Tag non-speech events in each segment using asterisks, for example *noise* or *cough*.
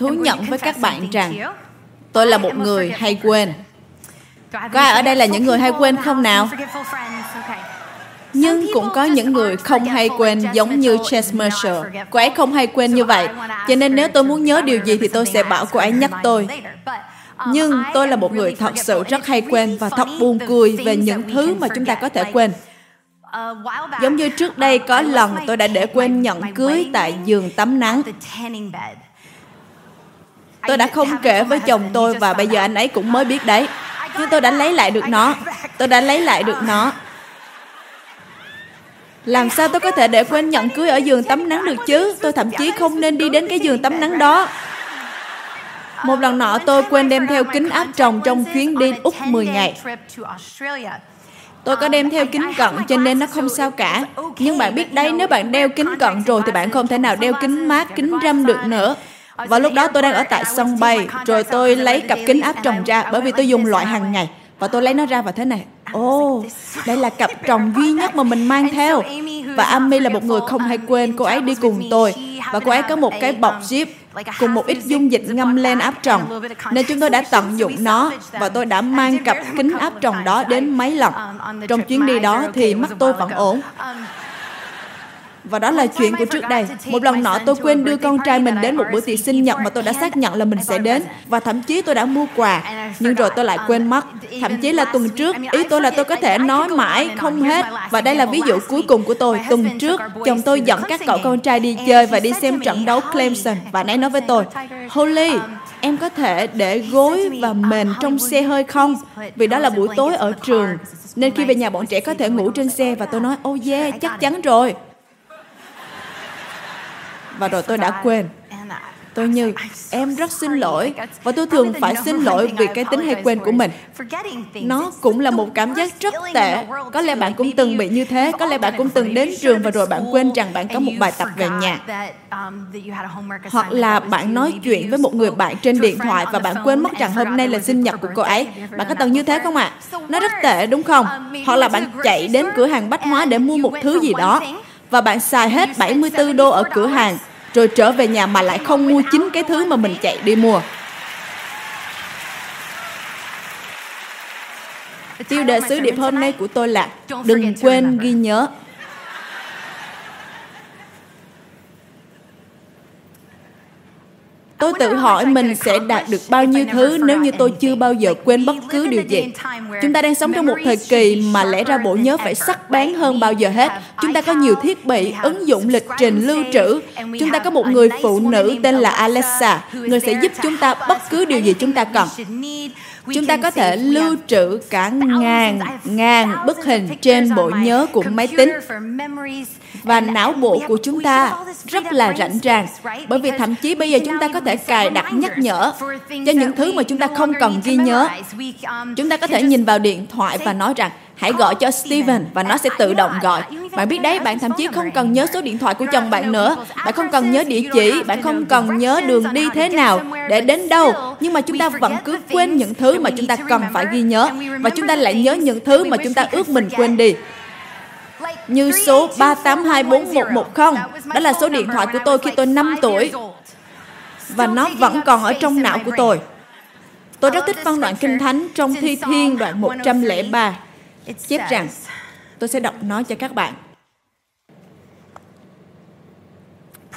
thú nhận với các bạn rằng tôi là một người hay quên. Có ai ở đây là những người hay quên không nào? Nhưng cũng có những người không hay quên giống như Chase Mercer. Cô ấy không hay quên như vậy. Cho nên nếu tôi muốn nhớ điều gì thì tôi sẽ bảo cô ấy nhắc tôi. Nhưng tôi là một người thật sự rất hay quên và thật buồn cười về những thứ mà chúng ta có thể quên. Giống như trước đây có lần tôi đã để quên nhẫn cưới tại giường tắm nắng. Tôi đã không kể với chồng tôi và bây giờ anh ấy cũng mới biết đấy. Nhưng tôi đã lấy lại được nó. Tôi đã lấy lại được nó. Làm sao tôi có thể để quên nhận cưới ở giường tắm nắng được chứ? Tôi thậm chí không nên đi đến cái giường tắm nắng đó. Một lần nọ tôi quên đem theo kính áp tròng trong chuyến đi Úc 10 ngày. Tôi có đem theo kính cận cho nên nó không sao cả. Nhưng bạn biết đấy, nếu bạn đeo kính cận rồi thì bạn không thể nào đeo kính mát, kính râm được nữa. Và lúc đó tôi đang ở tại sân bay, rồi tôi lấy cặp kính áp tròng ra bởi vì tôi dùng loại hàng ngày. Và tôi lấy nó ra và thế này. Ồ, oh, đây là cặp tròng duy nhất mà mình mang theo. Và Amy là một người không hay quên, cô ấy đi cùng tôi. Và cô ấy có một cái bọc zip cùng một ít dung dịch ngâm lên áp tròng. Nên chúng tôi đã tận dụng nó và tôi đã mang cặp kính áp tròng đó đến mấy lần. Trong chuyến đi đó thì mắt tôi vẫn ổn. Và đó là chuyện của trước đây. Một lần nọ tôi quên đưa con trai mình đến một bữa tiệc sinh nhật mà tôi đã xác nhận là mình sẽ đến. Và thậm chí tôi đã mua quà. Nhưng rồi tôi lại quên mất. Thậm chí là tuần trước, ý tôi là tôi có thể nói mãi không hết. Và đây là ví dụ cuối cùng của tôi. Tuần trước, chồng tôi dẫn các cậu con trai đi chơi và đi xem trận đấu Clemson. Và nãy nói với tôi, Holly, em có thể để gối và mền trong xe hơi không? Vì đó là buổi tối ở trường. Nên khi về nhà bọn trẻ có thể ngủ trên xe và tôi nói, oh yeah, chắc chắn rồi và rồi tôi đã quên. Tôi như, em rất xin lỗi. Và tôi thường phải xin lỗi vì cái tính hay quên của mình. Nó cũng là một cảm giác rất tệ. Có lẽ bạn cũng từng bị như thế. Có lẽ bạn cũng từng đến trường và rồi bạn quên rằng bạn có một bài tập về nhà. Hoặc là bạn nói chuyện với một người bạn trên điện thoại và bạn quên mất rằng hôm nay là sinh nhật của cô ấy. Bạn có từng như thế không ạ? À? nó rất tệ, đúng không? Hoặc là bạn chạy đến cửa hàng bách hóa để mua một thứ gì đó và bạn xài hết 74 đô ở cửa hàng rồi trở về nhà mà lại không mua chính cái thứ mà mình chạy đi mua. Tiêu đề sứ điệp hôm nay của tôi là Đừng quên ghi nhớ Tôi tự hỏi mình sẽ đạt được bao nhiêu thứ nếu như tôi chưa bao giờ quên bất cứ điều gì. Chúng ta đang sống trong một thời kỳ mà lẽ ra bộ nhớ phải sắc bén hơn bao giờ hết. Chúng ta có nhiều thiết bị, ứng dụng lịch trình lưu trữ. Chúng ta có một người phụ nữ tên là Alexa, người sẽ giúp chúng ta bất cứ điều gì chúng ta cần. Chúng ta có thể lưu trữ cả ngàn, ngàn bức hình trên bộ nhớ của máy tính. và não bộ của chúng ta rất là rảnh ràng bởi vì thậm chí bây giờ chúng ta có thể cài đặt nhắc nhở cho những thứ mà chúng ta không cần ghi nhớ. chúng ta có thể nhìn vào điện thoại và nói rằng hãy gọi cho Steven và nó sẽ tự động gọi. Bạn biết đấy, bạn thậm chí không cần nhớ số điện thoại của chồng bạn nữa. Bạn không cần nhớ địa chỉ, bạn không cần nhớ đường đi thế nào, để đến đâu. Nhưng mà chúng ta vẫn cứ quên những thứ mà chúng ta cần phải ghi nhớ. Và chúng ta lại nhớ những thứ mà chúng ta ước mình quên đi như số 3824110. Đó là số điện thoại của tôi khi tôi 5 tuổi. Và nó vẫn còn ở trong não của tôi. Tôi rất thích phân đoạn kinh thánh trong Thi Thiên đoạn 103. Chép rằng, tôi sẽ đọc nó cho các bạn.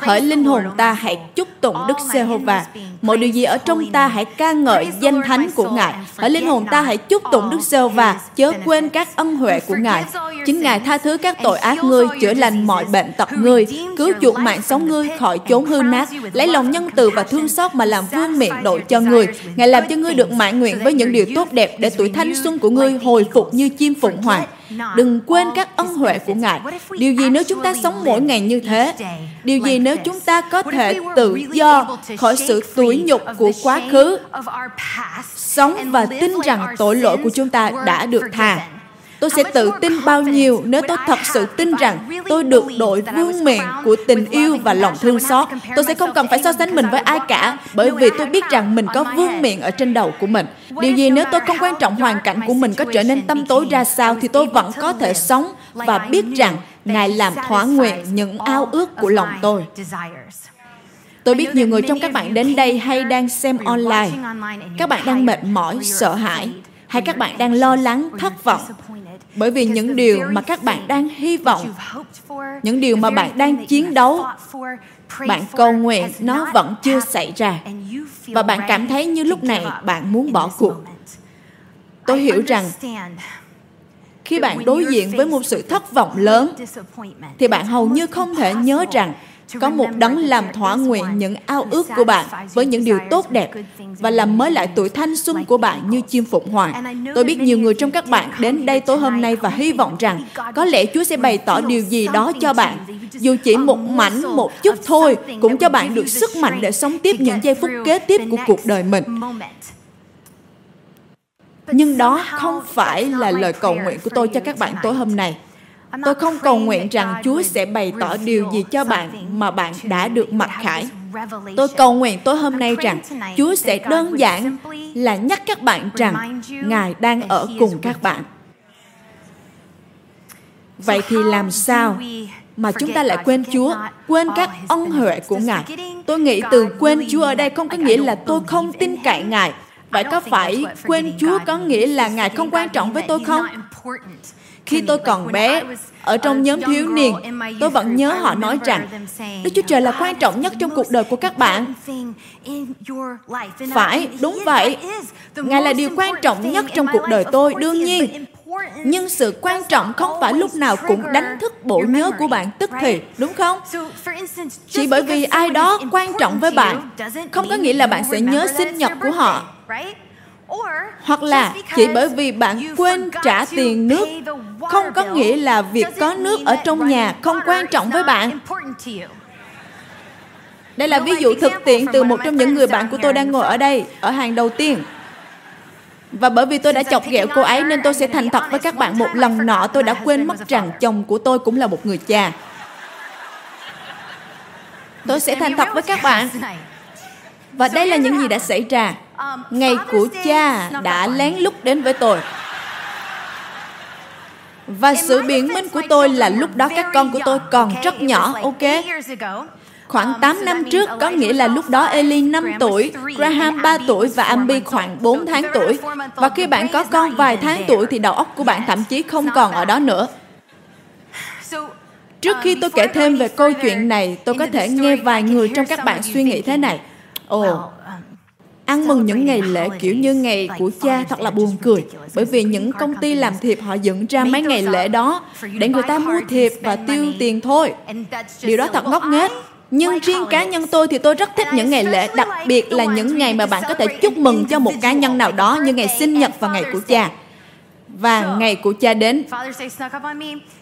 Hỡi linh hồn ta hãy chúc tụng Đức Giê-hô-va. Mọi điều gì ở trong ta hãy ca ngợi danh thánh của Ngài. Hỡi linh hồn ta hãy chúc tụng Đức Giê-hô-va, chớ quên các ân huệ của Ngài. Chính Ngài tha thứ các tội ác ngươi, chữa lành mọi bệnh tật ngươi, cứu chuộc mạng sống ngươi khỏi chốn hư nát, lấy lòng nhân từ và thương xót mà làm vương miệng đội cho ngươi. Ngài làm cho ngươi được mãn nguyện với những điều tốt đẹp để tuổi thanh xuân của ngươi hồi phục như chim phụng hoàng. Đừng quên các ân huệ của Ngài. Điều gì nếu chúng ta sống mỗi ngày như thế? Điều gì nếu chúng ta có thể tự do khỏi sự tủi nhục của quá khứ, sống và tin rằng tội lỗi của chúng ta đã được tha? Tôi sẽ tự tin bao nhiêu nếu tôi thật sự tin rằng tôi được đội vương miện của tình yêu và lòng thương xót. Tôi sẽ không cần phải so sánh mình với ai cả, bởi vì tôi biết rằng mình có vương miện ở trên đầu của mình. Điều gì nếu tôi không quan trọng hoàn cảnh của mình có trở nên tâm tối ra sao thì tôi vẫn có thể sống và biết rằng Ngài làm thỏa nguyện những ao ước của lòng tôi. Tôi biết nhiều người trong các bạn đến đây hay đang xem online. Các bạn đang mệt mỏi, sợ hãi, hay các bạn đang lo lắng, thất vọng bởi vì những điều mà các bạn đang hy vọng, những điều mà bạn đang chiến đấu, bạn cầu nguyện nó vẫn chưa xảy ra. Và bạn cảm thấy như lúc này bạn muốn bỏ cuộc. Tôi hiểu rằng khi bạn đối diện với một sự thất vọng lớn thì bạn hầu như không thể nhớ rằng có một đấng làm thỏa nguyện những ao ước của bạn với những điều tốt đẹp và làm mới lại tuổi thanh xuân của bạn như chim phụng hoàng. Tôi biết nhiều người trong các bạn đến đây tối hôm nay và hy vọng rằng có lẽ Chúa sẽ bày tỏ điều gì đó cho bạn. Dù chỉ một mảnh, một chút thôi, cũng cho bạn được sức mạnh để sống tiếp những giây phút kế tiếp của cuộc đời mình. Nhưng đó không phải là lời cầu nguyện của tôi cho các bạn tối hôm nay. Tôi không cầu nguyện rằng Chúa sẽ bày tỏ điều gì cho bạn mà bạn đã được mặc khải. Tôi cầu nguyện tối hôm nay rằng Chúa sẽ đơn giản là nhắc các bạn rằng Ngài đang ở cùng các bạn. Vậy thì làm sao mà chúng ta lại quên Chúa, quên các ân huệ của Ngài? Tôi nghĩ từ quên Chúa ở đây không có nghĩa là tôi không tin cậy Ngài. Vậy có phải quên Chúa có nghĩa là Ngài không quan trọng với tôi không? Khi tôi còn bé, ở trong nhóm thiếu niên, tôi vẫn nhớ họ nói rằng Đức Chúa Trời là quan trọng nhất trong cuộc đời của các bạn. Phải, đúng vậy. Ngài là điều quan trọng nhất trong cuộc đời tôi, đương nhiên. Nhưng sự quan trọng không phải lúc nào cũng đánh thức bộ nhớ của bạn tức thì, đúng không? Chỉ bởi vì ai đó quan trọng với bạn, không có nghĩa là bạn sẽ nhớ sinh nhật của họ hoặc là chỉ bởi vì bạn quên trả tiền nước không có nghĩa là việc có nước ở trong nhà không quan trọng với bạn? đây là ví dụ thực tiễn từ một trong những người bạn của tôi đang ngồi ở đây ở hàng đầu tiên. Và bởi vì tôi đã chọc ghẹo cô ấy nên tôi sẽ thành thật với các bạn. Một lần nọ tôi đã quên mất rằng chồng của tôi cũng là một người cha. Tôi sẽ thành thật với các bạn và đây là những gì đã xảy ra. ngày của cha đã lén lút đến với tôi. Và sự biện minh của tôi là lúc đó các con của tôi còn rất nhỏ, ok? Khoảng 8 năm trước, có nghĩa là lúc đó Eli 5 tuổi, Graham 3 tuổi và Ambi khoảng 4 tháng tuổi. Và khi bạn có con vài tháng tuổi thì đầu óc của bạn thậm chí không còn ở đó nữa. Trước khi tôi kể thêm về câu chuyện này, tôi có thể nghe vài người trong các bạn suy nghĩ thế này. Ồ, Ăn mừng những ngày lễ kiểu như ngày của cha thật là buồn cười bởi vì những công ty làm thiệp họ dựng ra mấy ngày lễ đó để người ta mua thiệp và tiêu tiền thôi. Điều đó thật ngốc nghếch. Nhưng riêng cá nhân tôi thì tôi rất thích những ngày lễ, đặc biệt là những ngày mà bạn có thể chúc mừng cho một cá nhân nào đó như ngày sinh nhật và ngày của cha. Và ngày của cha đến.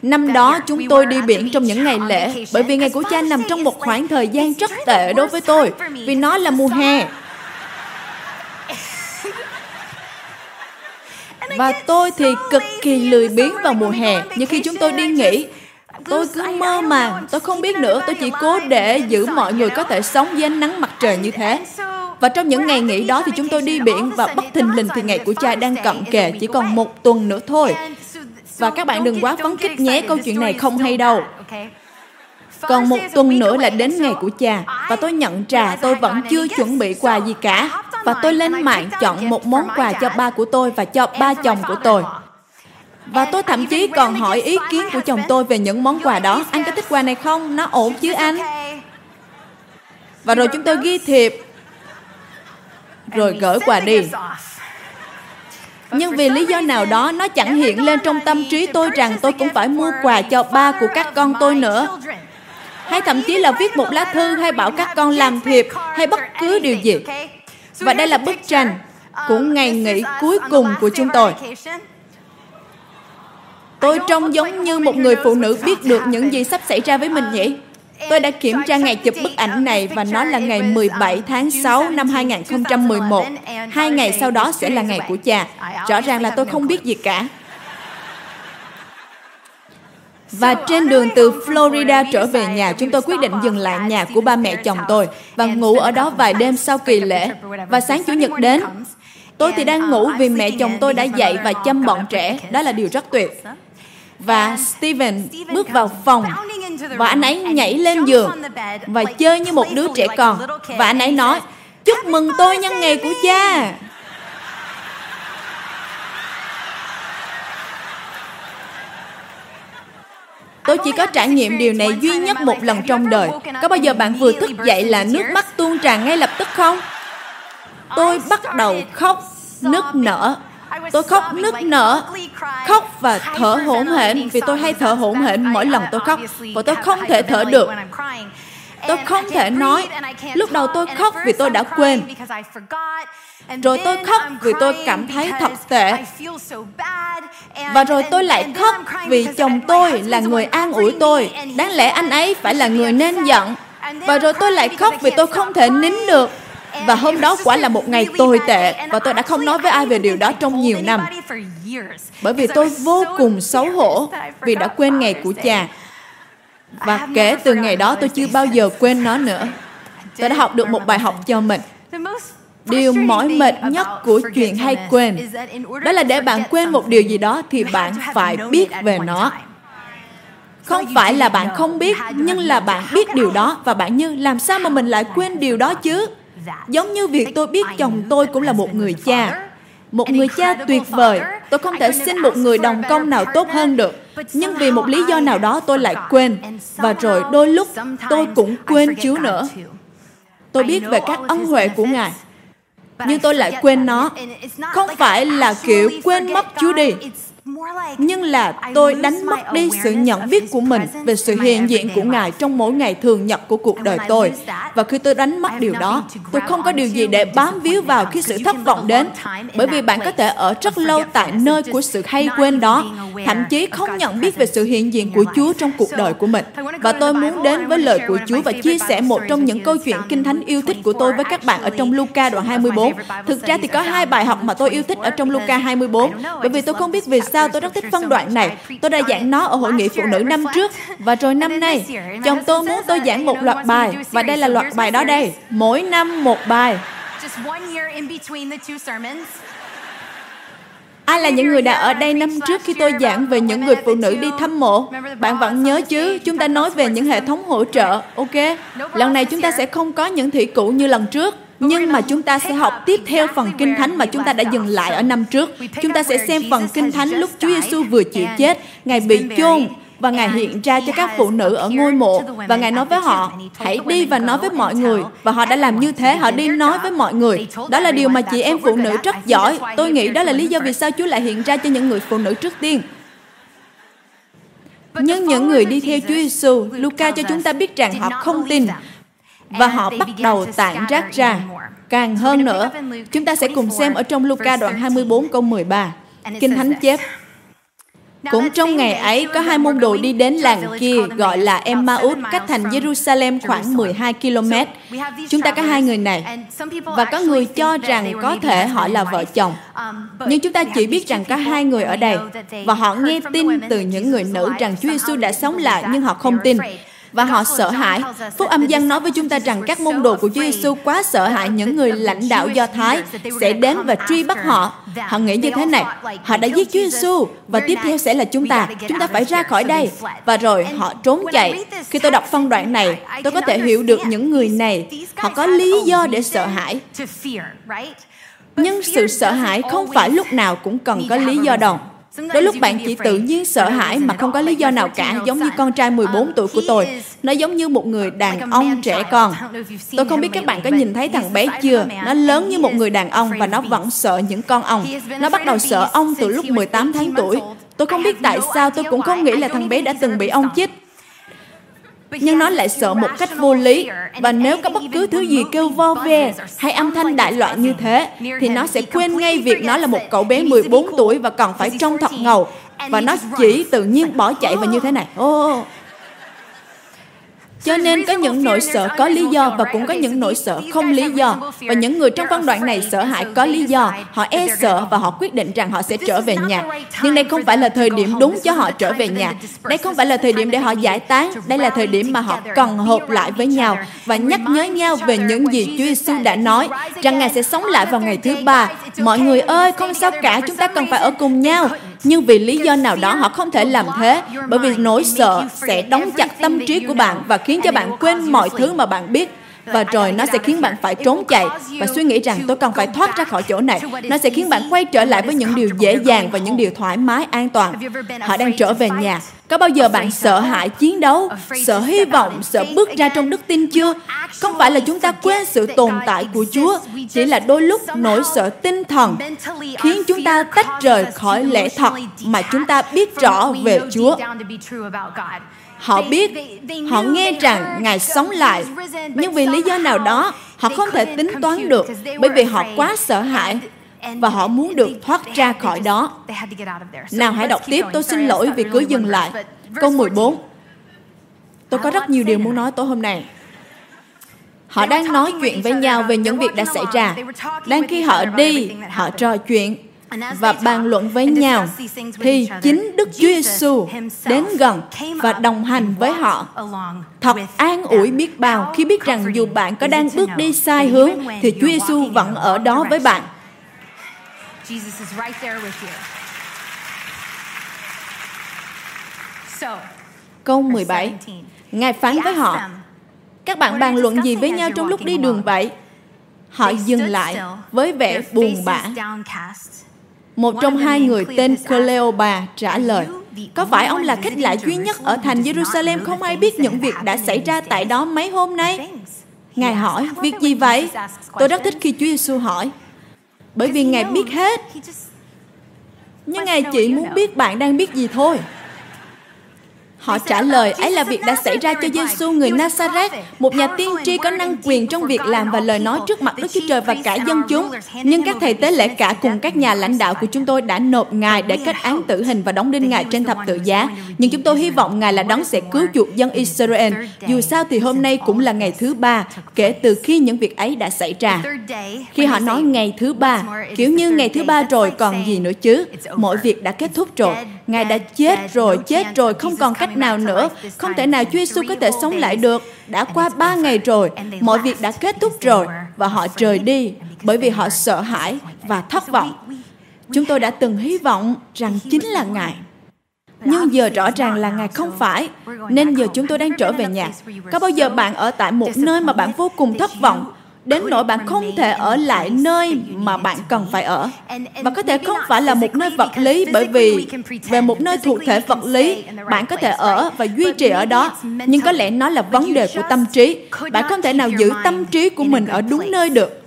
Năm đó chúng tôi đi biển trong những ngày lễ bởi vì ngày của cha nằm trong một khoảng thời gian rất tệ đối với tôi vì nó là mùa hè *laughs* Và tôi thì cực kỳ lười biếng vào mùa hè. Nhưng khi chúng tôi đi nghỉ, tôi cứ mơ màng, tôi không biết nữa, tôi chỉ cố để giữ mọi người có thể sống dưới ánh nắng mặt trời như thế. Và trong những ngày nghỉ đó thì chúng tôi đi biển và bất thình lình thì ngày của cha đang cận kề, chỉ còn một tuần nữa thôi. Và các bạn đừng quá phấn khích nhé, câu chuyện này không hay đâu. Còn một tuần nữa là đến ngày của cha Và tôi nhận trà tôi vẫn chưa chuẩn bị quà gì cả Và tôi lên mạng chọn một món quà cho ba của tôi và cho ba chồng của tôi và tôi thậm chí còn hỏi ý kiến của chồng tôi về những món quà đó. Anh có thích quà này không? Nó ổn chứ anh? Và rồi chúng tôi ghi thiệp. Rồi gửi quà đi. Nhưng vì lý do nào đó nó chẳng hiện lên trong tâm trí tôi rằng tôi cũng phải mua quà cho ba của các con tôi nữa hay thậm chí là viết một lá thư hay bảo các con làm thiệp hay bất cứ điều gì. Và đây là bức tranh của ngày nghỉ cuối cùng của chúng tôi. Tôi trông giống như một người phụ nữ biết được những gì sắp xảy ra với mình nhỉ? Tôi đã kiểm tra ngày chụp bức ảnh này và nó là ngày 17 tháng 6 năm 2011. Hai ngày sau đó sẽ là ngày của cha. Rõ ràng là tôi không biết gì cả. Và trên đường từ Florida trở về nhà, chúng tôi quyết định dừng lại nhà của ba mẹ chồng tôi và ngủ ở đó vài đêm sau kỳ lễ. Và sáng Chủ nhật đến, tôi thì đang ngủ vì mẹ chồng tôi đã dậy và chăm bọn trẻ. Đó là điều rất tuyệt. Và Steven bước vào phòng và anh ấy nhảy lên giường và chơi như một đứa trẻ con. Và anh ấy nói, chúc mừng tôi nhân ngày của cha. Tôi chỉ có trải nghiệm điều này duy nhất một lần trong đời. Có bao giờ bạn vừa thức dậy là nước mắt tuôn tràn ngay lập tức không? Tôi bắt đầu khóc, nức nở. Tôi khóc nức nở, khóc và thở hổn hển vì tôi hay thở hổn hển mỗi lần tôi khóc và tôi không thể thở được. Tôi không thể nói. Lúc đầu tôi khóc vì tôi đã quên. Rồi tôi khóc vì tôi cảm thấy thật tệ. Và rồi tôi lại khóc vì chồng tôi là người an ủi tôi. Đáng lẽ anh ấy phải là người nên giận. Và rồi tôi lại khóc vì tôi không thể nín được. Và hôm đó quả là một ngày tồi tệ và tôi đã không nói với ai về điều đó trong nhiều năm. Bởi vì tôi vô cùng xấu hổ vì đã quên ngày của cha. Và kể từ ngày đó tôi chưa bao giờ quên nó nữa. Tôi đã học được một bài học cho mình. Điều mỏi mệt nhất của chuyện hay quên, Đó là để bạn quên một điều gì đó Thì bạn phải biết về nó Không phải là bạn không biết, Nhưng là bạn biết điều đó Và bạn như làm sao mà mình lại quên điều đó chứ Giống như việc tôi biết chồng tôi cũng là một người cha một người cha tuyệt vời. tôi không thể xin một người đồng công nào tốt hơn được. nhưng vì một lý do nào đó tôi lại quên và rồi đôi lúc tôi cũng quên chúa nữa. tôi biết về các ân huệ của ngài nhưng tôi lại quên nó. Không phải là kiểu quên mất chúa đi nhưng là tôi đánh mất đi sự nhận biết của mình về sự hiện diện của Ngài trong mỗi ngày thường nhật của cuộc đời tôi. Và khi tôi đánh mất điều đó, tôi không có điều gì để bám víu vào khi sự thất vọng đến. Bởi vì bạn có thể ở rất lâu tại nơi của sự hay quên đó, thậm chí không nhận biết về sự hiện diện của Chúa trong cuộc đời của mình. Và tôi muốn đến với lời của Chúa và chia sẻ một trong những câu chuyện kinh thánh yêu thích của tôi với các bạn ở trong Luca đoạn 24. Thực ra thì có hai bài học mà tôi yêu thích ở trong Luca 24, bởi vì tôi không biết vì sao tôi rất thích phân đoạn này. Tôi đã giảng nó ở hội nghị phụ nữ năm trước và rồi năm nay, chồng tôi muốn tôi giảng một loạt bài và đây là loạt bài đó đây. Mỗi năm một bài. Ai là những người đã ở đây năm trước khi tôi giảng về những người phụ nữ đi thăm mộ? Bạn vẫn nhớ chứ, chúng ta nói về những hệ thống hỗ trợ, ok? Lần này chúng ta sẽ không có những thị cụ như lần trước. Nhưng mà chúng ta sẽ học tiếp theo phần Kinh Thánh mà chúng ta đã dừng lại ở năm trước. Chúng ta sẽ xem phần Kinh Thánh lúc Chúa Giêsu vừa chịu chết, Ngài bị chôn và Ngài hiện ra cho các phụ nữ ở ngôi mộ và Ngài nói với họ, hãy đi và nói với mọi người. Và họ đã làm như thế, họ đi nói với mọi người. Đó là điều mà chị em phụ nữ rất giỏi. Tôi nghĩ đó là lý do vì sao Chúa lại hiện ra cho những người phụ nữ trước tiên. Nhưng những người đi theo Chúa Giêsu, Luca cho chúng ta biết rằng họ không tin và họ bắt đầu tản rác ra. Càng hơn nữa, chúng ta sẽ cùng xem ở trong Luca đoạn 24 câu 13. Kinh Thánh chép, cũng trong ngày ấy, có hai môn đồ đi đến làng kia gọi là Emmaus, cách thành Jerusalem khoảng 12 km. Chúng ta có hai người này. Và có người cho rằng có thể họ là vợ chồng. Nhưng chúng ta chỉ biết rằng có hai người ở đây. Và họ nghe tin từ những người nữ rằng Chúa Giêsu đã sống lại nhưng họ không tin và họ sợ hãi. Phúc âm gian nói với chúng ta rằng các môn đồ của Chúa Giêsu quá sợ hãi những người lãnh đạo Do Thái sẽ đến và truy bắt họ. Họ nghĩ như thế này, họ đã giết Chúa Giêsu và tiếp theo sẽ là chúng ta. Chúng ta phải ra khỏi đây. Và rồi họ trốn chạy. Khi tôi đọc phân đoạn này, tôi có thể hiểu được những người này, họ có lý do để sợ hãi. Nhưng sự sợ hãi không phải lúc nào cũng cần có lý do đâu. Đôi lúc bạn chỉ tự nhiên sợ hãi mà không có lý do nào cả, giống như con trai 14 tuổi của tôi. Nó giống như một người đàn ông trẻ con. Tôi không biết các bạn có nhìn thấy thằng bé chưa? Nó lớn như một người đàn ông và nó vẫn sợ những con ong. Nó bắt đầu sợ ong từ lúc 18 tháng tuổi. Tôi không biết tại sao tôi cũng không nghĩ là thằng bé đã từng bị ong chích nhưng nó lại sợ một cách vô lý. và nếu có bất cứ thứ gì kêu vo ve hay âm thanh đại loạn như thế thì nó sẽ quên ngay việc nó là một cậu bé 14 tuổi và còn phải trông thật ngầu. và nó chỉ tự nhiên bỏ chạy và như thế này. Ô oh, cho nên có những nỗi sợ có lý do và cũng có những nỗi sợ không lý do. Và những người trong phân đoạn này sợ hãi có lý do. Họ e sợ và họ quyết định rằng họ sẽ trở về nhà. Nhưng đây không phải là thời điểm đúng cho họ trở về nhà. Đây không phải là thời điểm để họ giải tán. Đây là thời điểm mà họ cần hợp lại với nhau và nhắc nhớ nhau về những gì Chúa Giêsu đã nói rằng Ngài sẽ sống lại vào ngày thứ ba. Mọi người ơi, không sao cả, chúng ta cần phải ở cùng nhau. Nhưng vì lý do nào đó họ không thể làm thế, bởi vì nỗi sợ sẽ đóng chặt tâm trí của bạn và khiến cho bạn quên mọi thứ mà bạn biết và rồi nó sẽ khiến bạn phải trốn chạy và suy nghĩ rằng tôi cần phải thoát ra khỏi chỗ này. Nó sẽ khiến bạn quay trở lại với những điều dễ dàng và những điều thoải mái, an toàn. Họ đang trở về nhà. Có bao giờ bạn sợ hãi chiến đấu, sợ hy vọng, sợ bước ra trong đức tin chưa? Không phải là chúng ta quên sự tồn tại của Chúa, chỉ là đôi lúc nỗi sợ tinh thần khiến chúng ta tách rời khỏi lẽ thật mà chúng ta biết rõ về Chúa. Họ biết, họ nghe rằng Ngài sống lại, nhưng vì lý do nào đó, họ không thể tính toán được bởi vì họ quá sợ hãi và họ muốn được thoát ra khỏi đó. Nào hãy đọc tiếp, tôi xin lỗi vì cứ dừng lại. Câu 14. Tôi có rất nhiều điều muốn nói tối hôm nay. Họ đang nói chuyện với nhau về những việc đã xảy ra. Đang khi họ đi, họ trò chuyện và bàn luận với nhau thì chính Đức Chúa Giêsu đến gần và đồng hành với họ. Thật an ủi biết bao khi biết rằng dù bạn có đang bước đi sai hướng thì Chúa Giêsu vẫn ở đó với bạn. Câu 17 Ngài phán với họ Các bạn bàn luận gì với nhau trong lúc đi đường vậy? Họ dừng lại với vẻ buồn bã một trong hai người tên Cleopa trả lời, có phải ông là khách lạ duy nhất ở thành Jerusalem không ai biết những việc đã xảy ra tại đó mấy hôm nay? Ngài hỏi, việc gì vậy? Tôi rất thích khi Chúa Giêsu hỏi. Bởi vì Ngài biết hết. Nhưng Ngài chỉ muốn biết bạn đang biết gì thôi. Họ trả lời, ấy là việc đã xảy ra cho Giêsu người Nazareth, một nhà tiên tri có năng quyền trong việc làm và lời nói trước mặt Đức Chúa Trời và cả dân chúng. Nhưng các thầy tế lễ cả cùng các nhà lãnh đạo của chúng tôi đã nộp Ngài để kết án tử hình và đóng đinh Ngài trên thập tự giá. Nhưng chúng tôi hy vọng Ngài là đấng sẽ cứu chuộc dân Israel. Dù sao thì hôm nay cũng là ngày thứ ba kể từ khi những việc ấy đã xảy ra. Khi họ nói ngày thứ ba, kiểu như ngày thứ ba rồi còn gì nữa chứ? Mọi việc đã kết thúc rồi. Ngài đã chết rồi, chết rồi, không còn cách nào nữa. Không thể nào Chúa Giêsu có thể sống lại được. Đã qua ba ngày rồi, mọi việc đã kết thúc rồi và họ rời đi bởi vì họ sợ hãi và thất vọng. Chúng tôi đã từng hy vọng rằng chính là Ngài. Nhưng giờ rõ ràng là Ngài không phải, nên giờ chúng tôi đang trở về nhà. Có bao giờ bạn ở tại một nơi mà bạn vô cùng thất vọng, đến nỗi bạn không thể ở lại nơi mà bạn cần phải ở và có thể không phải là một nơi vật lý bởi vì về một nơi thuộc thể vật lý bạn có thể ở và duy trì ở đó nhưng có lẽ nó là vấn đề của tâm trí bạn không thể nào giữ tâm trí của mình ở đúng nơi được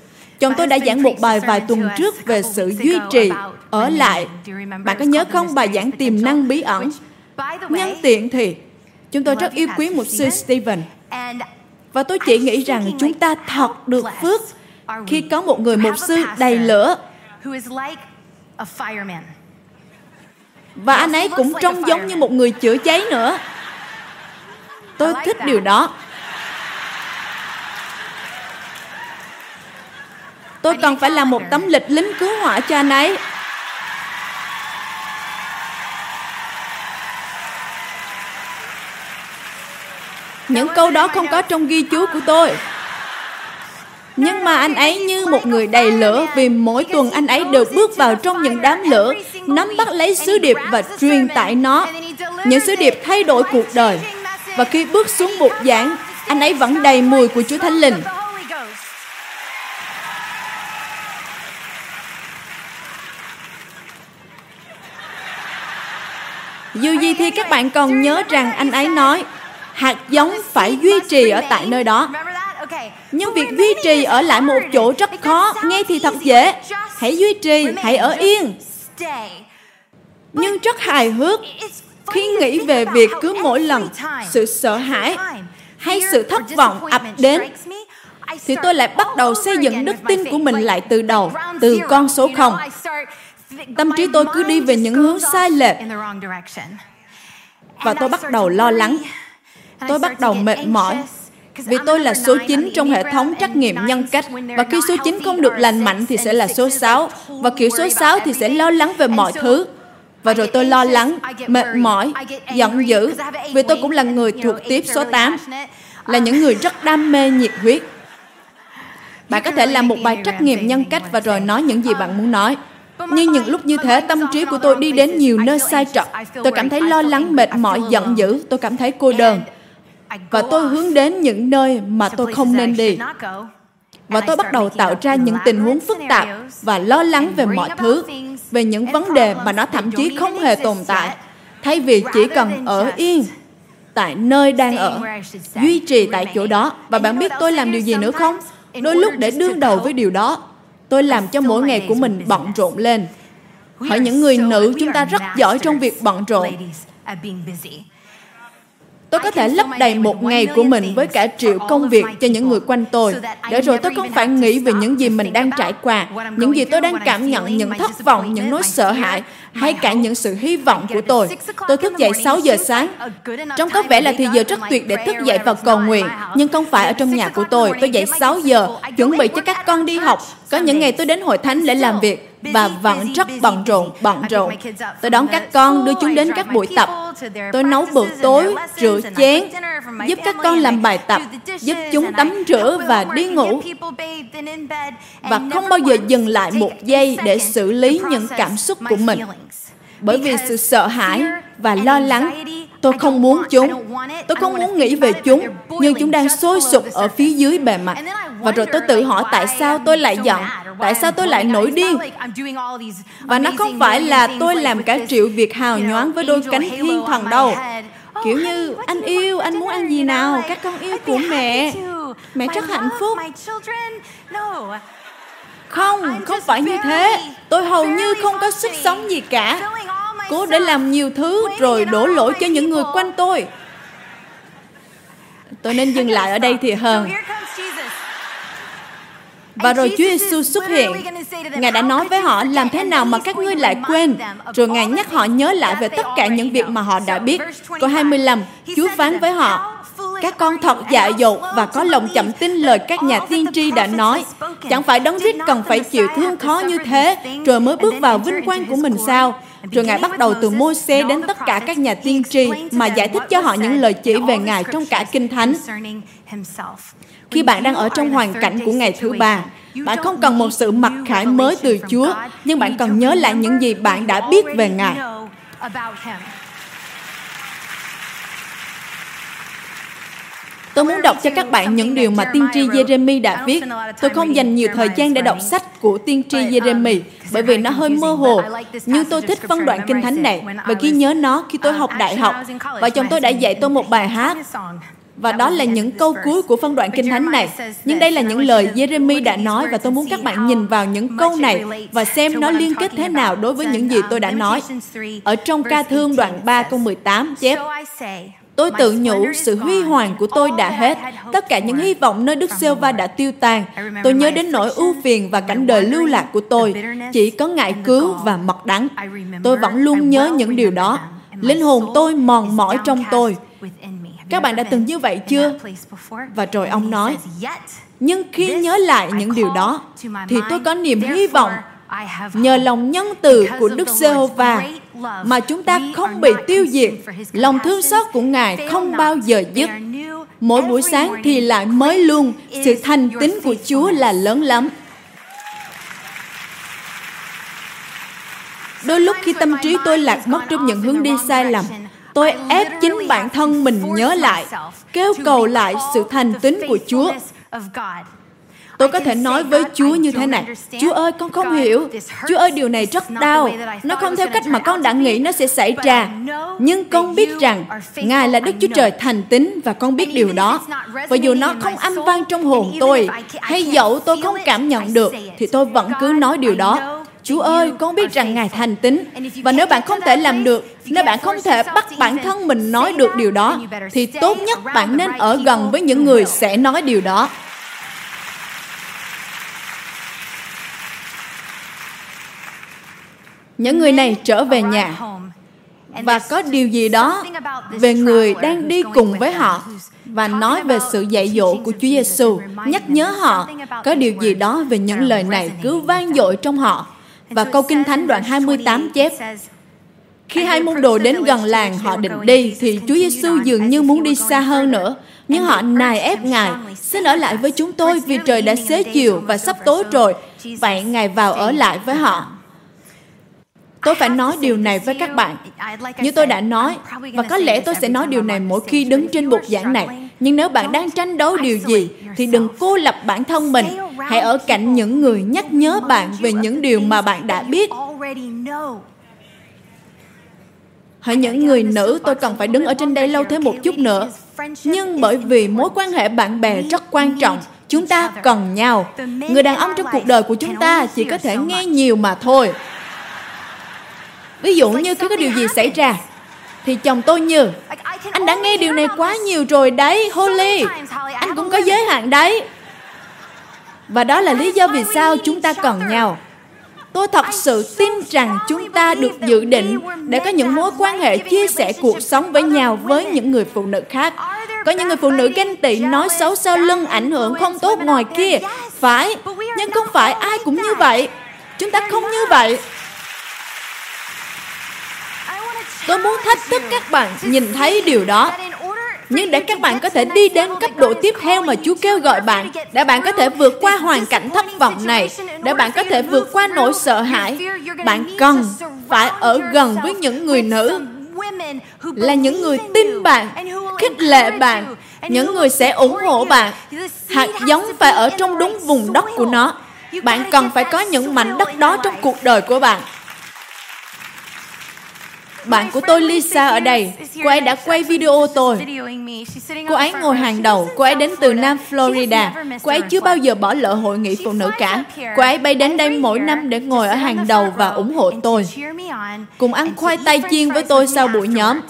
Chồng tôi đã giảng một bài vài tuần trước về sự duy trì, ở lại. Bạn có nhớ không bài giảng tiềm năng bí ẩn? Nhân tiện thì, chúng tôi rất yêu quý một sư Stephen. Và tôi chỉ nghĩ rằng chúng ta thật được phước khi có một người mục sư đầy lửa. Và anh ấy cũng trông giống như một người chữa cháy nữa. Tôi thích điều đó. Tôi cần phải làm một tấm lịch lính cứu hỏa cho anh ấy. Những câu đó không có trong ghi chú của tôi. Nhưng mà anh ấy như một người đầy lửa vì mỗi tuần anh ấy đều bước vào trong những đám lửa, nắm bắt lấy sứ điệp và truyền tải nó. Những sứ điệp thay đổi cuộc đời. Và khi bước xuống bục giảng, anh ấy vẫn đầy mùi của Chúa Thánh Linh. Dù gì thì các bạn còn nhớ rằng anh ấy nói hạt giống phải duy trì ở tại nơi đó. Nhưng việc duy trì ở lại một chỗ rất khó, nghe thì thật dễ. Hãy duy trì, hãy ở yên. Nhưng rất hài hước khi nghĩ về việc cứ mỗi lần sự sợ hãi hay sự thất vọng ập đến thì tôi lại bắt đầu xây dựng đức tin của mình lại từ đầu, từ con số không. Tâm trí tôi cứ đi về những hướng sai lệch. Và tôi bắt đầu lo lắng. Tôi bắt đầu mệt mỏi. Vì tôi là số 9 trong hệ thống trắc nghiệm nhân cách và khi số 9 không được lành mạnh thì sẽ là số 6 và kiểu số 6 thì sẽ lo lắng về mọi thứ. Và rồi tôi lo lắng, mệt mỏi, giận dữ vì tôi cũng là người thuộc tiếp số 8 là những người rất đam mê nhiệt huyết. *laughs* Bạn có thể làm một bài trắc nghiệm nhân cách và rồi nói những gì bạn muốn nói. Nhưng những lúc như thế, tâm trí của tôi đi đến nhiều nơi sai trật. Tôi cảm thấy lo lắng, mệt mỏi, giận dữ. Tôi cảm thấy cô đơn. Và tôi hướng đến những nơi mà tôi không nên đi. Và tôi bắt đầu tạo ra những tình huống phức tạp và lo lắng về mọi thứ, về những vấn đề mà nó thậm chí không hề tồn tại, thay vì chỉ cần ở yên tại nơi đang ở, duy trì tại chỗ đó. Và bạn biết tôi làm điều gì nữa không? Đôi lúc để đương đầu với điều đó, tôi làm cho mỗi ngày của mình bận rộn lên. Hỏi những người nữ chúng ta rất giỏi trong việc bận rộn. Tôi có thể lấp đầy một ngày của mình với cả triệu công việc cho những người quanh tôi, để rồi tôi không phải nghĩ về những gì mình đang trải qua, những gì tôi đang cảm nhận, những thất vọng, những nỗi sợ hãi, hay cả những sự hy vọng của tôi. Tôi thức dậy 6 giờ sáng. Trông có vẻ là thì giờ rất tuyệt để thức dậy và cầu nguyện, nhưng không phải ở trong nhà của tôi. Tôi dậy 6 giờ, chuẩn bị cho các con đi học. Có những ngày tôi đến hội thánh để làm việc và vẫn rất bận rộn, bận rộn. Tôi đón các con, đưa chúng đến các buổi tập. Tôi nấu bữa tối, rửa chén, giúp các con làm bài tập, giúp chúng tắm rửa và đi ngủ. Và không bao giờ dừng lại một giây để xử lý những cảm xúc của mình. Bởi vì sự sợ hãi và lo lắng Tôi không muốn chúng. Tôi không muốn nghĩ về chúng, nhưng chúng đang sôi sục ở phía dưới bề mặt. Và rồi tôi tự hỏi tại sao tôi lại giận, tại sao tôi lại nổi điên. Và nó không phải là tôi làm cả triệu việc hào nhoáng với đôi cánh thiên thần đâu. Kiểu như, anh yêu, anh muốn ăn gì nào, các con yêu của mẹ. Mẹ rất hạnh phúc. Không, không phải như thế. Tôi hầu như không có sức sống gì cả. cố để làm nhiều thứ rồi đổ lỗi cho những người quanh tôi. Tôi nên dừng *laughs* lại ở đây thì hơn và rồi Chúa Giêsu xuất hiện. Ngài đã nói với họ làm thế nào mà các ngươi lại quên. Rồi Ngài nhắc họ nhớ lại về tất cả những việc mà họ đã biết. Câu 25, Chúa phán với họ, các con thật dại dột và có lòng chậm tin lời các nhà tiên tri đã nói. Chẳng phải đấng rít cần phải chịu thương khó như thế, rồi mới bước vào vinh quang của mình sao? Rồi Ngài bắt đầu từ môi xe đến tất cả các nhà tiên tri mà giải thích cho họ những lời chỉ về Ngài trong cả Kinh Thánh. Khi bạn đang ở trong hoàn cảnh của ngày thứ ba, bạn không cần một sự mặc khải mới từ Chúa, nhưng bạn cần nhớ lại những gì bạn đã biết về Ngài. Tôi muốn đọc cho các bạn những điều mà tiên tri Jeremy đã viết. Tôi không dành nhiều thời gian để đọc sách của tiên tri Jeremy bởi vì nó hơi mơ hồ. Nhưng tôi thích phân đoạn kinh thánh này và ghi nhớ nó khi tôi học đại học. Và chồng tôi đã dạy tôi một bài hát và đó là những câu cuối của phân đoạn kinh thánh này. Nhưng đây là những lời Jeremy đã nói và tôi muốn các bạn nhìn vào những câu này và xem nó liên kết thế nào đối với những gì tôi đã nói. Ở trong ca thương đoạn 3 câu 18 chép, Tôi tự nhủ, sự huy hoàng của tôi đã hết. Tất cả những hy vọng nơi Đức Sêu va đã tiêu tan. Tôi nhớ đến nỗi ưu phiền và cảnh đời lưu lạc của tôi. Chỉ có ngại cứu và mật đắng. Tôi vẫn luôn nhớ những điều đó. Linh hồn tôi mòn mỏi trong tôi. Các bạn đã từng như vậy chưa? Và rồi ông nói, nhưng khi nhớ lại những điều đó, thì tôi có niềm hy vọng nhờ lòng nhân từ của Đức Giê-hô-va mà chúng ta không bị tiêu diệt. Lòng thương xót của Ngài không bao giờ dứt. Mỗi buổi sáng thì lại mới luôn. Sự thành tín của Chúa là lớn lắm. Đôi lúc khi tâm trí tôi lạc mất trong những hướng đi sai lầm, tôi ép chính bản thân mình nhớ lại, kêu cầu lại sự thành tín của Chúa Tôi có thể nói với Chúa như thế này, Chúa ơi, con không hiểu. Chúa ơi, điều này rất đau. Nó không theo cách mà con đã nghĩ nó sẽ xảy ra. Nhưng con biết rằng Ngài là Đức Chúa Trời thành tín và con biết điều đó. Và dù nó không âm vang trong hồn tôi, hay dẫu tôi không cảm nhận được, thì tôi vẫn cứ nói điều đó. Chúa ơi, con biết rằng Ngài thành tín. Và nếu bạn không thể làm được, nếu bạn không thể bắt bản thân mình nói được điều đó, thì tốt nhất bạn nên ở gần với những người sẽ nói điều đó. những người này trở về nhà và có điều gì đó về người đang đi cùng với họ và nói về sự dạy dỗ của Chúa Giêsu, nhắc nhớ họ có điều gì đó về những lời này cứ vang dội trong họ. Và câu Kinh Thánh đoạn 28 chép, khi hai môn đồ đến gần làng họ định đi, thì Chúa Giêsu dường như muốn đi xa hơn nữa. Nhưng họ nài ép Ngài, xin ở lại với chúng tôi vì trời đã xế chiều và sắp tối rồi. Vậy Ngài vào ở lại với họ. Tôi phải nói điều này với các bạn. Như tôi đã nói, và có lẽ tôi sẽ nói điều này mỗi khi đứng trên bục giảng này. Nhưng nếu bạn đang tranh đấu điều gì, thì đừng cô lập bản thân mình. Hãy ở cạnh những người nhắc nhớ bạn về những điều mà bạn đã biết. Hỡi những người nữ, tôi cần phải đứng ở trên đây lâu thêm một chút nữa. Nhưng bởi vì mối quan hệ bạn bè rất quan trọng, chúng ta cần nhau. Người đàn ông trong cuộc đời của chúng ta chỉ có thể nghe nhiều mà thôi. Ví dụ như khi có điều gì xảy ra, thì chồng tôi như, anh đã nghe điều này quá nhiều rồi đấy, Holly. Anh cũng có giới hạn đấy. Và đó là lý do vì sao chúng ta cần nhau. Tôi thật sự tin rằng chúng ta được dự định để có những mối quan hệ chia sẻ cuộc sống với nhau với những người phụ nữ khác. Có những người phụ nữ ganh tị nói xấu sau lưng ảnh hưởng không tốt ngoài kia. Phải, nhưng không phải ai cũng như vậy. Chúng ta không như vậy. Tôi muốn thách thức các bạn nhìn thấy điều đó. Nhưng để các bạn có thể đi đến cấp độ tiếp theo mà Chúa kêu gọi bạn, để bạn có thể vượt qua hoàn cảnh thất vọng này, để bạn có thể vượt qua nỗi sợ hãi, bạn cần phải ở gần với những người nữ là những người tin bạn, khích lệ bạn, những người sẽ ủng hộ bạn. Hạt giống phải ở trong đúng vùng đất của nó. Bạn cần phải có những mảnh đất đó trong cuộc đời của bạn. Bạn của tôi Lisa ở đây, cô ấy đã quay video tôi. Cô ấy ngồi hàng đầu, cô ấy đến từ Nam Florida. Cô ấy chưa bao giờ bỏ lỡ hội nghị phụ nữ cả. Cô ấy bay đến đây mỗi năm để ngồi ở hàng đầu và ủng hộ tôi. Cùng ăn khoai tây chiên với tôi sau buổi nhóm.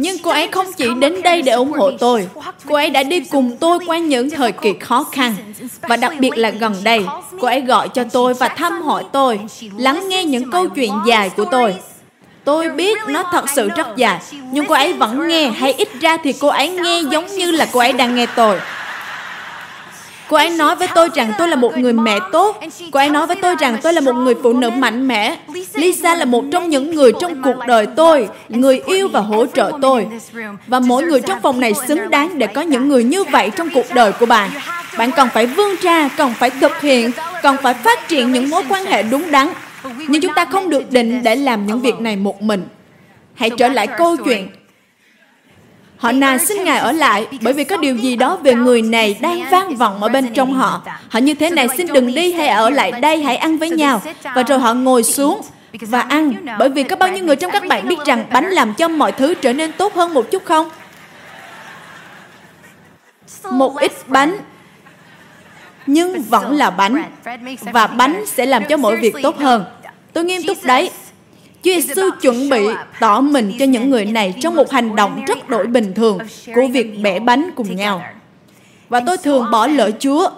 Nhưng cô ấy không chỉ đến đây để ủng hộ tôi, cô ấy đã đi cùng tôi qua những thời kỳ khó khăn. Và đặc biệt là gần đây, cô ấy gọi cho tôi và thăm hỏi tôi, lắng nghe những câu chuyện dài của tôi. Tôi biết nó thật sự rất dài, nhưng cô ấy vẫn nghe, hay ít ra thì cô ấy nghe giống như là cô ấy đang nghe tôi. Cô ấy nói với tôi rằng tôi là một người mẹ tốt. Cô ấy nói với tôi rằng tôi là một người phụ nữ mạnh mẽ. Lisa là một trong những người trong cuộc đời tôi, người yêu và hỗ trợ tôi. Và mỗi người trong phòng này xứng đáng để có những người như vậy trong cuộc đời của bạn. Bạn cần phải vươn ra, cần phải thực hiện, cần phải phát triển những mối quan hệ đúng đắn. Nhưng chúng ta không được định để làm những việc này một mình. Hãy trở lại câu chuyện Họ nài xin Ngài ở lại bởi vì có điều gì đó về người này đang vang vọng ở bên trong họ. Họ như thế này xin đừng đi hay ở lại đây hãy ăn với nhau. Và rồi họ ngồi xuống và ăn bởi vì có bao nhiêu người trong các bạn biết rằng bánh làm cho mọi thứ trở nên tốt hơn một chút không? Một ít bánh nhưng vẫn là bánh và bánh sẽ làm cho mọi việc tốt hơn. Tôi nghiêm túc đấy. Chúa Giêsu chuẩn bị tỏ mình cho những người này trong một hành động rất đổi bình thường của việc bẻ bánh cùng nhau. Và tôi thường bỏ lỡ Chúa.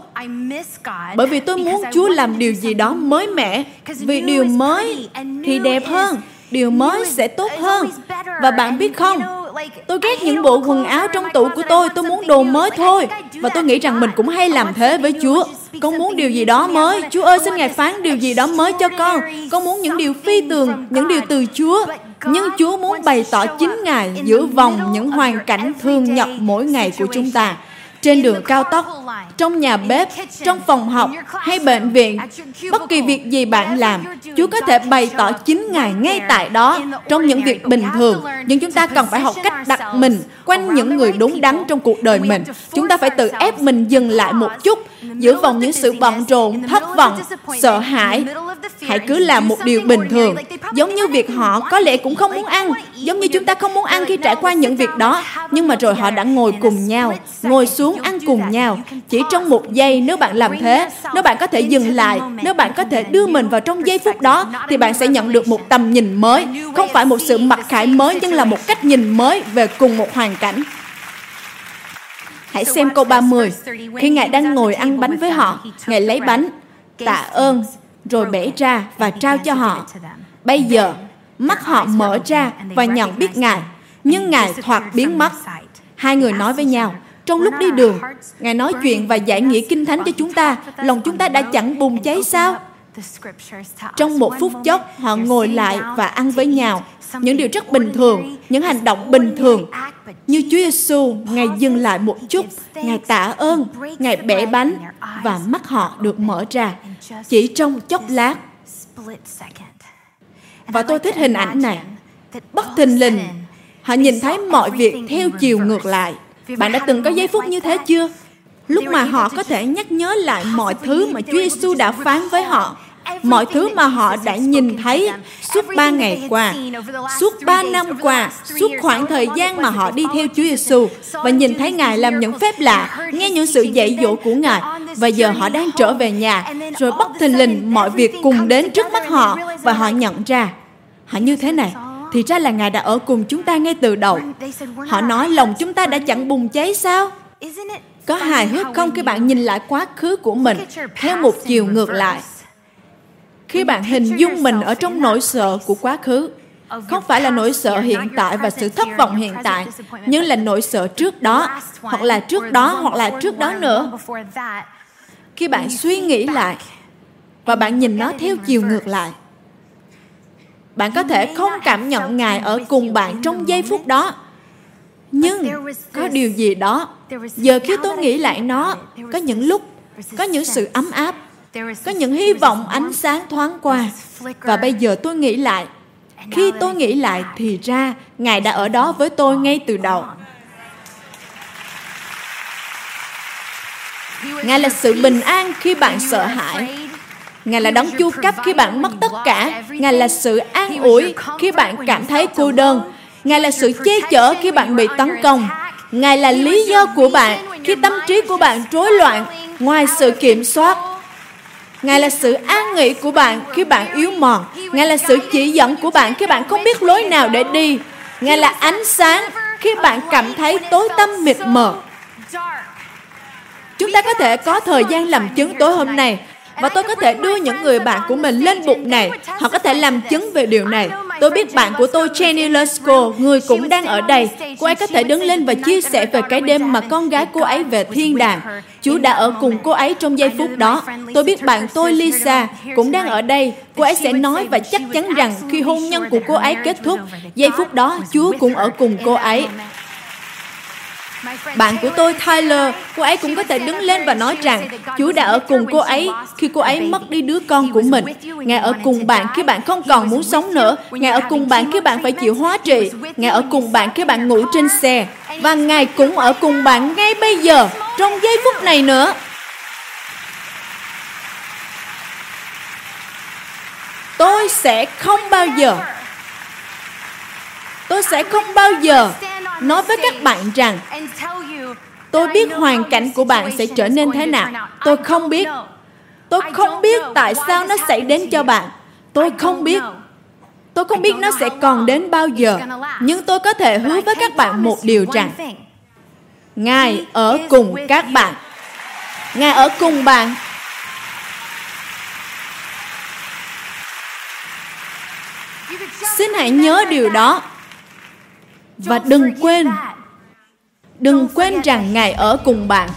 Bởi vì tôi muốn Chúa làm điều gì đó mới mẻ. Vì điều mới thì đẹp hơn. Điều mới sẽ tốt hơn. và bạn biết không tôi ghét những bộ quần áo trong tủ của tôi. Tôi muốn đồ mới thôi. Và tôi nghĩ rằng mình cũng hay làm thế với chúa. con muốn điều gì đó mới. Chúa ơi xin ngài phán điều gì đó mới cho con. con muốn những điều phi tường những điều từ chúa. Nhưng chúa muốn bày tỏ chính ngài giữa vòng những hoàn cảnh thương nhật mỗi ngày của chúng ta trên đường cao tốc, trong nhà bếp, trong phòng học hay bệnh viện, bất kỳ việc gì bạn làm, Chúa có thể bày tỏ chính Ngài ngay tại đó trong những việc bình thường. Nhưng chúng ta cần phải học cách đặt mình quanh những người đúng đắn trong cuộc đời mình. Chúng ta phải tự ép mình dừng lại một chút, giữa vòng những sự bận rộn, thất vọng, sợ hãi. Hãy cứ làm một điều bình thường, giống như việc họ có lẽ cũng không muốn ăn, giống như chúng ta không muốn ăn khi trải qua những việc đó, nhưng mà rồi họ đã ngồi cùng nhau, ngồi xuống ăn cùng nhau. Chỉ trong một giây nếu bạn làm thế, nếu bạn có thể dừng lại, nếu bạn có thể đưa mình vào trong giây phút đó, thì bạn sẽ nhận được một tầm nhìn mới, không phải một sự mặc khải mới nhưng là một cách nhìn mới về cùng một hoàn cảnh. Hãy xem câu 30. Khi Ngài đang ngồi ăn bánh với họ, Ngài lấy bánh, tạ ơn, rồi bể ra và trao cho họ. Bây giờ, mắt họ mở ra và nhận biết Ngài, nhưng Ngài thoạt biến mất. Hai người nói với nhau, trong lúc đi đường, Ngài nói chuyện và giải nghĩa kinh thánh cho chúng ta, lòng chúng ta đã chẳng bùng cháy sao? Trong một phút chốc, họ ngồi lại và ăn với nhau. Những điều rất bình thường, những hành động bình thường. Như Chúa Giêsu, Ngài dừng lại một chút, Ngài tạ ơn, Ngài bẻ bánh và mắt họ được mở ra. Chỉ trong chốc lát, Và tôi thích hình ảnh này. Bất thình lình, họ nhìn thấy mọi việc theo chiều ngược lại. Bạn đã từng có giây phút như thế chưa? Lúc mà họ có thể nhắc nhớ lại mọi thứ mà Chúa Giêsu đã phán với họ mọi thứ mà họ đã nhìn thấy suốt ba ngày qua, suốt ba năm qua, suốt khoảng thời gian mà họ đi theo Chúa Giêsu và nhìn thấy Ngài làm những phép lạ, nghe những sự dạy dỗ của Ngài và giờ họ đang trở về nhà, rồi bất thình lình mọi việc cùng đến trước mắt họ và họ nhận ra họ như thế này. Thì ra là Ngài đã ở cùng chúng ta ngay từ đầu. Họ nói lòng chúng ta đã chẳng bùng cháy sao? Có hài hước không khi bạn nhìn lại quá khứ của mình theo một chiều ngược lại? Khi bạn hình dung mình ở trong nỗi sợ của quá khứ không phải là nỗi sợ hiện tại và sự thất vọng hiện tại nhưng là nỗi sợ trước đó hoặc là trước đó hoặc là trước đó nữa. khi bạn suy nghĩ lại và bạn nhìn nó theo chiều ngược lại bạn có thể không cảm nhận ngài ở cùng bạn trong giây phút đó. nhưng có điều gì đó giờ khi tôi nghĩ lại nó có những lúc có những sự ấm áp có những hy vọng ánh sáng thoáng qua. và bây giờ tôi nghĩ lại. Khi tôi nghĩ lại thì ra ngài đã ở đó với tôi ngay từ đầu. Ngài là sự bình an khi bạn sợ hãi. ngài là đấng chu cấp khi bạn mất tất cả. ngài là sự an ủi khi bạn cảm thấy cô đơn. ngài là sự che chở khi bạn bị tấn công. ngài là lý do của bạn khi tâm trí của bạn rối loạn ngoài sự kiểm soát Ngài là sự an nghỉ của bạn khi bạn yếu mòn. Ngài là sự chỉ dẫn của bạn khi bạn không biết lối nào để đi. Ngài là ánh sáng khi bạn cảm thấy tối tăm mịt mờ. Chúng ta có thể có thời gian làm chứng tối hôm nay và tôi có thể đưa những người bạn của mình lên bục này. Họ có thể làm chứng về điều này. Tôi biết bạn của tôi Jenny Lesko, người cũng đang ở đây. Cô ấy có thể đứng lên và chia sẻ về cái đêm mà con gái cô ấy về thiên đàng. Chúa đã ở cùng cô ấy trong giây phút đó. Tôi biết bạn tôi Lisa cũng đang ở đây. Cô ấy sẽ nói và chắc chắn rằng khi hôn nhân của cô ấy kết thúc, giây phút đó Chúa cũng ở cùng cô ấy. Bạn của tôi Tyler, cô ấy cũng có thể đứng lên và nói rằng Chúa đã ở cùng cô ấy khi cô ấy mất đi đứa con của mình. Ngài ở cùng bạn khi bạn không còn muốn sống nữa. Ngài ở cùng bạn khi bạn phải chịu hóa trị. Ngài ở cùng bạn khi bạn ngủ trên xe. Và Ngài cũng ở cùng bạn ngay bây giờ, trong giây phút này nữa. Tôi sẽ không bao giờ tôi sẽ không bao giờ nói với các bạn rằng, tôi biết hoàn cảnh của bạn sẽ trở nên thế nào. Tôi không biết. Tôi không biết tại sao nó xảy đến cho bạn. Tôi không biết. Tôi không biết nó sẽ còn đến bao giờ. Nhưng tôi có thể hứa với các bạn một điều rằng, ngài ở cùng các bạn. Ngài ở cùng bạn. Xin hãy nhớ điều đó và đừng quên đừng quên rằng ngài ở cùng bạn.